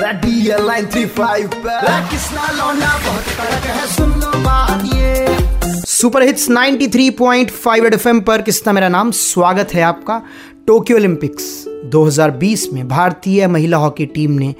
Line three five super hits 93.5 red FM पर किसना मेरा नाम? स्वागत है आपका टोक्यो ओलंपिक्स 2020 में। भारतीय महिला हॉकी टीम ने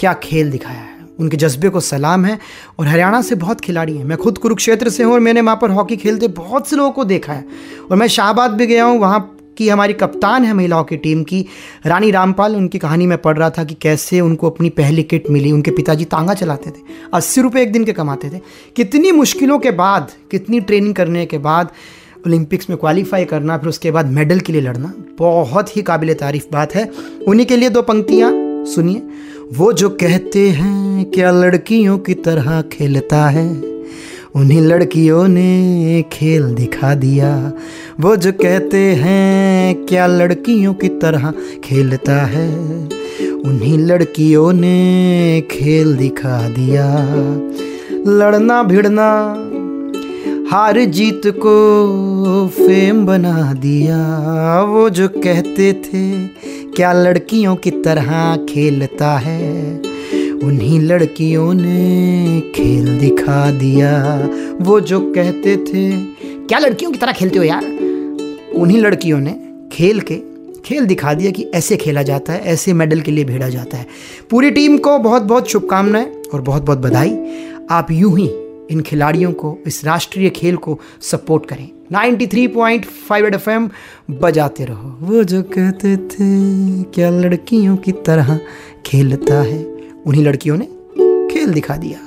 क्या खेल दिखाया है? उनके जज्बे को सलाम है और हरियाणा से बहुत खिलाड़ी हैं। मैं खुद कुरुक्षेत्र से हूँ और मैंने वहाँ पर हॉकी खेलते बहुत से लोगों को देखा है। और मैं शाहबाद भी गया हूँ, वहाँ की हमारी कप्तान है महिलाओं की टीम की। रानी रामपाल उनकी कहानी में पढ़ रहा था कि कैसे उनको अपनी पहली किट मिली, उनके पिताजी तांगा चलाते थे, अस्सी रुपये एक दिन के कमाते थे। कितनी मुश्किलों के बाद, कितनी ट्रेनिंग करने के बाद ओलंपिक्स में क्वालिफाई करना, फिर उसके बाद मेडल के लिए लड़ना, बहुत ही काबिल तारीफ़ बात है। उन्हीं के लिए दो पंक्तियाँ सुनिए। वो जो कहते हैं, क्या लड़कियों की तरह खेलता है? उन्हीं लड़कियों ने खेल दिखा दिया। वो जो कहते हैं, क्या लड़कियों की तरह खेलता है? उन्हीं लड़कियों ने खेल दिखा दिया। लड़ना भिड़ना, हार जीत को फेम बना दिया। वो जो कहते थे, क्या लड़कियों की तरह खेलता है? उन्हीं लड़कियों ने खेल दिखा दिया। वो जो कहते थे, क्या लड़कियों की तरह खेलते हो यार? उन्हीं लड़कियों ने खेल के, खेल दिखा दिया कि ऐसे खेला जाता है, ऐसे मेडल के लिए भेड़ा जाता है। पूरी टीम को बहुत बहुत शुभकामनाएँ और बहुत बहुत बधाई। आप यूँ ही इन खिलाड़ियों को, इस राष्ट्रीय खेल को सपोर्ट करें। 93.5 एफएम बजाते रहो। वो जो कहते थे, क्या लड़कियों की तरह खेलता है? उन्हीं लड़कियों ने खेल दिखा दिया।